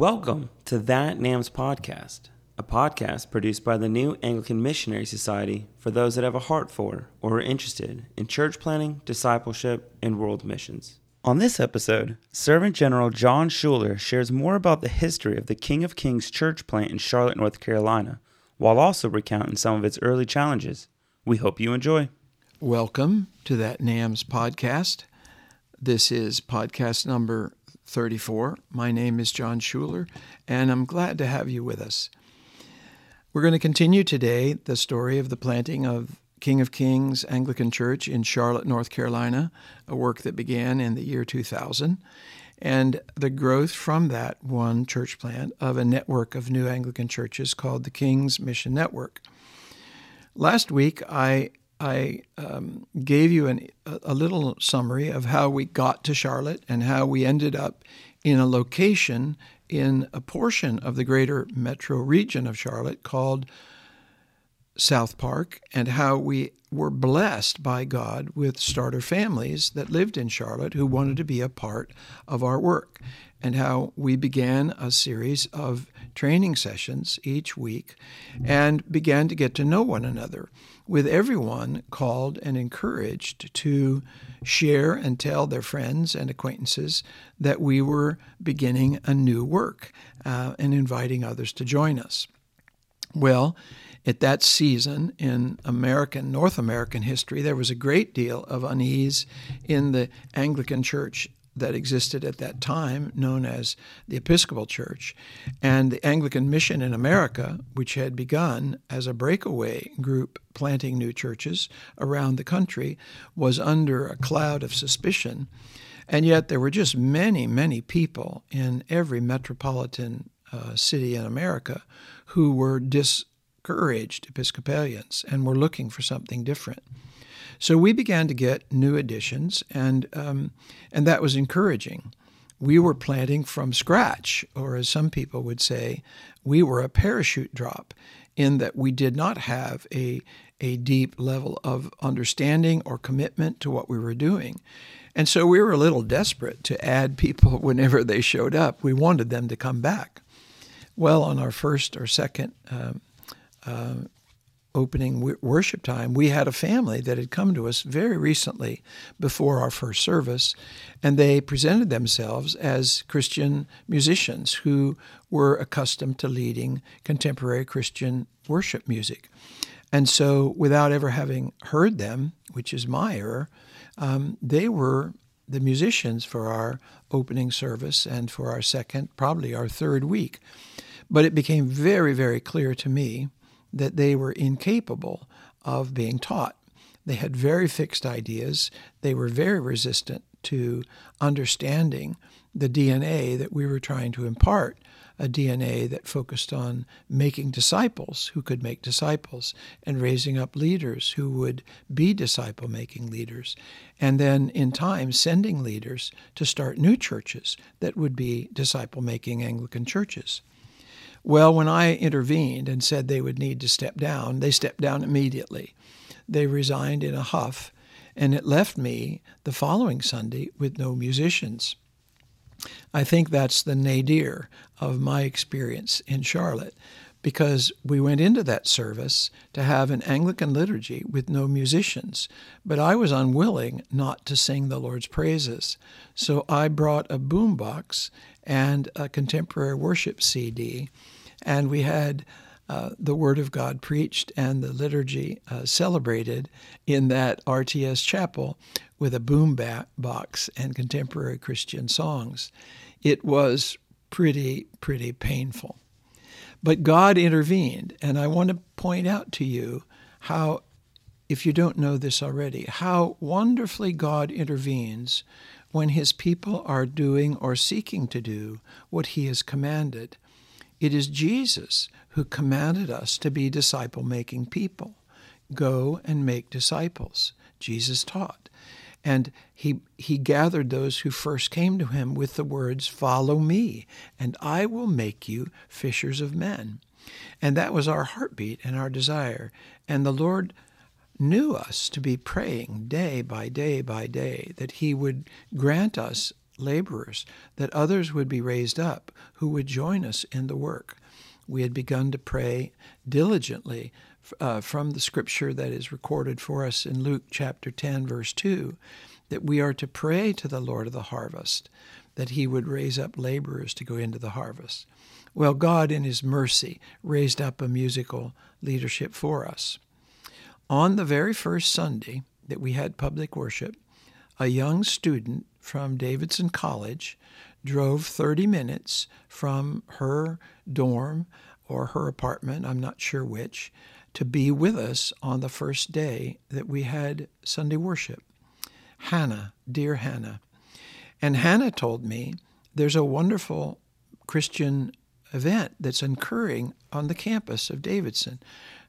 Welcome to That NAMS podcast, a podcast produced by the New Anglican Missionary Society for those that have a heart for or are interested in church planting, discipleship, and world missions. On this episode, Servant General Jon Shuler shares more about the history of the King of Kings church plant in Charlotte, North Carolina, while also recounting some of its early challenges. We hope you enjoy. Welcome to that NAMS podcast. This is podcast number 34. My name is Jon Shuler, and I'm glad to have you with us. We're going to continue today the story of the planting of King of Kings Anglican Church in Charlotte, North Carolina, a work that began in the year 2000, and the growth from that one church plant of a network of new Anglican churches called the King's Mission Network. Last week, I I um, gave you an, a little summary of how we got to Charlotte and how we ended up in a location in a portion of the greater metro region of Charlotte called South Park, and how we were blessed by God with starter families that lived in Charlotte who wanted to be a part of our work, and how we began a series of training sessions each week and began to get to know one another with everyone called and encouraged to share and tell their friends and acquaintances that we were beginning a new work uh, and inviting others to join us. Well, at that season in American, North American history, there was a great deal of unease in the Anglican Church that existed at that time, known as the Episcopal Church, and the Anglican Mission in America, which had begun as a breakaway group planting new churches around the country, was under a cloud of suspicion. And yet there were just many, many people in every metropolitan uh, city in America who were discouraged Episcopalians and were looking for something different. So we began to get new additions, and um, and that was encouraging. We were planting from scratch, or as some people would say, we were a parachute drop, in that we did not have a a deep level of understanding or commitment to what we were doing. And so we were a little desperate to add people whenever they showed up. We wanted them to come back. Well, on our first or second um, uh, opening worship time, we had a family that had come to us very recently before our first service, and they presented themselves as Christian musicians who were accustomed to leading contemporary Christian worship music. And so, without ever having heard them, which is my error, um, they were the musicians for our opening service and for our second, probably our third week. But it became very, very clear to me that they were incapable of being taught. They had very fixed ideas. They were very resistant to understanding the DNA that we were trying to impart, a DNA that focused on making disciples who could make disciples and raising up leaders who would be disciple making leaders. And then in time, sending leaders to start new churches that would be disciple making Anglican churches. Well, when I intervened and said they would need to step down, they stepped down immediately. They resigned in a huff, and it left me the following Sunday with no musicians. I think that's the nadir of my experience in Charlotte because we went into that service to have an Anglican liturgy with no musicians, but I was unwilling not to sing the Lord's praises. So I brought a boombox and a contemporary worship CD, and we had uh, the Word of God preached and the liturgy uh, celebrated in that RTS chapel with a boom box and contemporary Christian songs. It was pretty, pretty painful. But God intervened, and I want to point out to you how, if you don't know this already, how wonderfully God intervenes when his people are doing or seeking to do what he has commanded. It is Jesus who commanded us to be disciple making people. Go and make disciples, Jesus taught. And he, he gathered those who first came to him with the words, Follow me, and I will make you fishers of men. And that was our heartbeat and our desire. And the Lord knew us to be praying day by day by day that He would grant us laborers, that others would be raised up who would join us in the work. We had begun to pray diligently uh, from the scripture that is recorded for us in Luke chapter 10, verse 2, that we are to pray to the Lord of the harvest, that he would raise up laborers to go into the harvest. Well, God, in his mercy, raised up a musical leadership for us. On the very first Sunday that we had public worship, a young student from Davidson College drove 30 minutes from her dorm or her apartment, I'm not sure which, to be with us on the first day that we had Sunday worship. Hannah, dear Hannah. And Hannah told me there's a wonderful Christian event that's occurring on the campus of Davidson.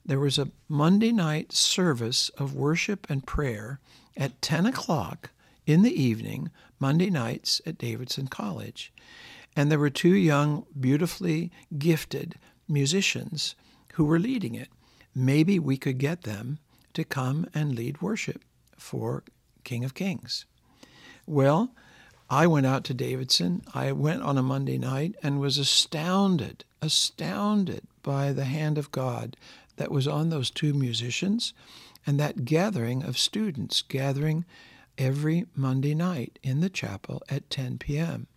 There was a Monday night service of worship and prayer at 10 o'clock in the evening, Monday nights at Davidson College. And there were two young, beautifully gifted musicians who were leading it. Maybe we could get them to come and lead worship for King of Kings. Well, I went out to Davidson. I went on a Monday night and was astounded, astounded by the hand of God that was on those two musicians and that gathering of students gathering every Monday night in the chapel at 10 p.m.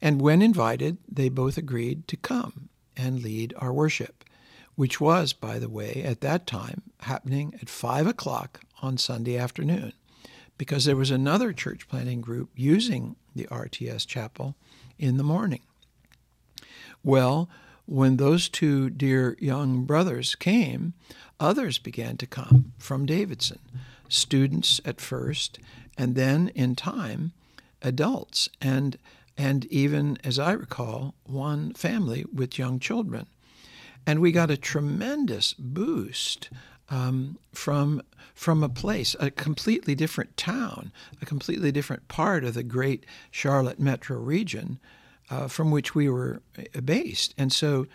And when invited, they both agreed to come and lead our worship, which was, by the way, at that time happening at 5 o'clock on Sunday afternoon, because there was another church planting group using the RTS chapel in the morning. Well, when those two dear young brothers came, others began to come from Davidson students at first, and then in time, adults, and and even, as I recall, one family with young children. And we got a tremendous boost um, from from a place, a completely different town, a completely different part of the great Charlotte metro region uh, from which we were based. And so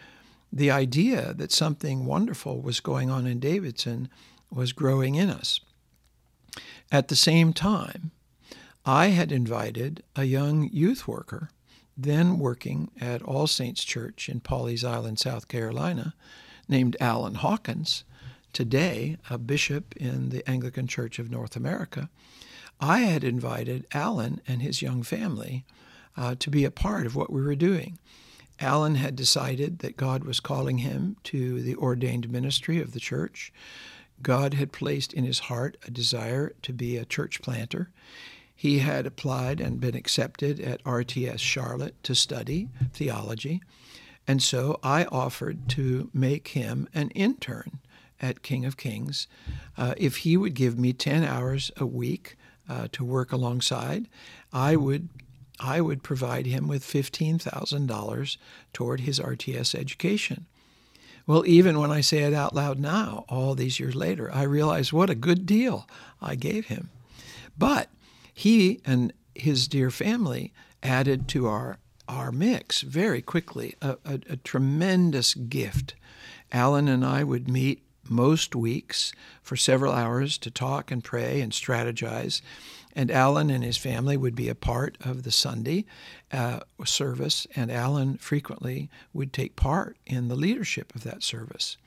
the idea that something wonderful was going on in Davidson was growing in us. At the same time, I had invited a young youth worker, then working at All Saints Church in Pawleys Island, South Carolina, named Alan Hawkins, today a bishop in the Anglican Church of North America. I had invited Alan and his young family uh, to be a part of what we were doing. Alan had decided that God was calling him to the ordained ministry of the church. God had placed in his heart a desire to be a church planter. He had applied and been accepted at RTS Charlotte to study theology. And so I offered to make him an intern at King of Kings uh, if he would give me 10 hours a week uh, to work alongside. I would I would provide him with $15,000 toward his RTS education. Well, even when I say it out loud now, all these years later, I realize what a good deal I gave him. But he and his dear family added to our our mix very quickly a, a, a tremendous gift. Alan and I would meet most weeks for several hours to talk and pray and strategize. And Alan and his family would be a part of the Sunday uh, service, and Alan frequently would take part in the leadership of that service.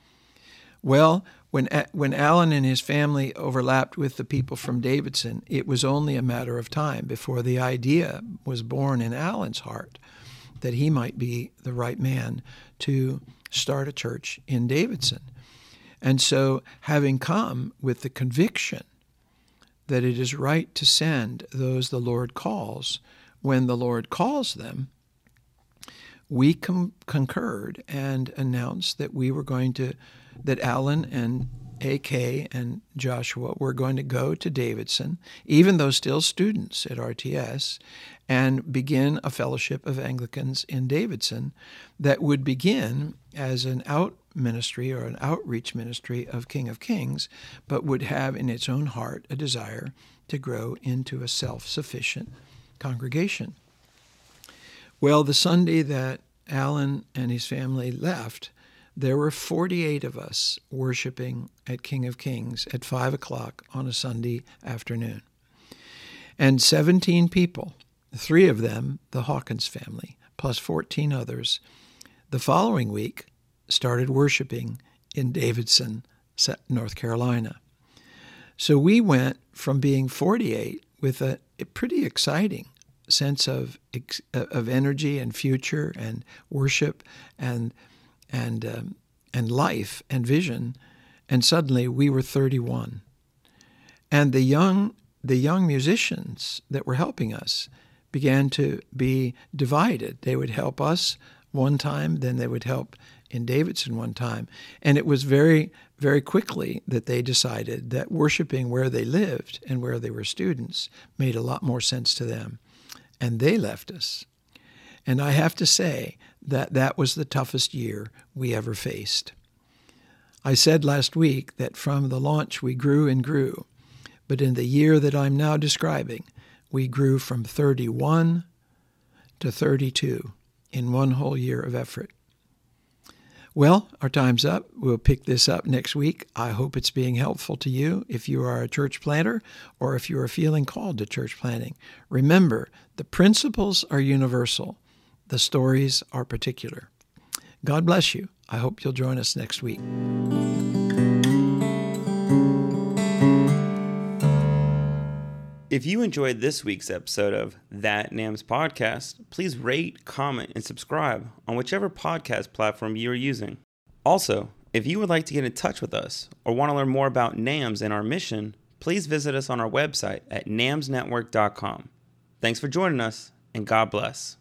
Well, when, when Alan and his family overlapped with the people from Davidson, it was only a matter of time before the idea was born in Alan's heart that he might be the right man to start a church in Davidson. And so, having come with the conviction that it is right to send those the Lord calls. When the Lord calls them, we com- concurred and announced that we were going to, that Alan and AK and Joshua were going to go to Davidson, even though still students at RTS, and begin a fellowship of Anglicans in Davidson that would begin as an out ministry or an outreach ministry of King of Kings, but would have in its own heart a desire to grow into a self sufficient congregation. Well, the Sunday that Alan and his family left, there were 48 of us worshiping at King of Kings at 5 o'clock on a Sunday afternoon. And 17 people three of them, the Hawkins family, plus 14 others, the following week started worshiping in Davidson, North Carolina. So we went from being 48 with a, a pretty exciting sense of of energy and future and worship and and um, and life and vision, and suddenly we were 31, and the young the young musicians that were helping us began to be divided. They would help us one time, then they would help in Davidson one time. And it was very, very quickly that they decided that worshiping where they lived and where they were students made a lot more sense to them. And they left us. And I have to say that that was the toughest year we ever faced. I said last week that from the launch we grew and grew, but in the year that I'm now describing, we grew from 31 to 32 in one whole year of effort. Well, our time's up. We'll pick this up next week. I hope it's being helpful to you if you are a church planter or if you are feeling called to church planting. Remember, the principles are universal, the stories are particular. God bless you. I hope you'll join us next week. If you enjoyed this week's episode of That NAMS podcast, please rate, comment, and subscribe on whichever podcast platform you are using. Also, if you would like to get in touch with us or want to learn more about NAMS and our mission, please visit us on our website at namsnetwork.com. Thanks for joining us, and God bless.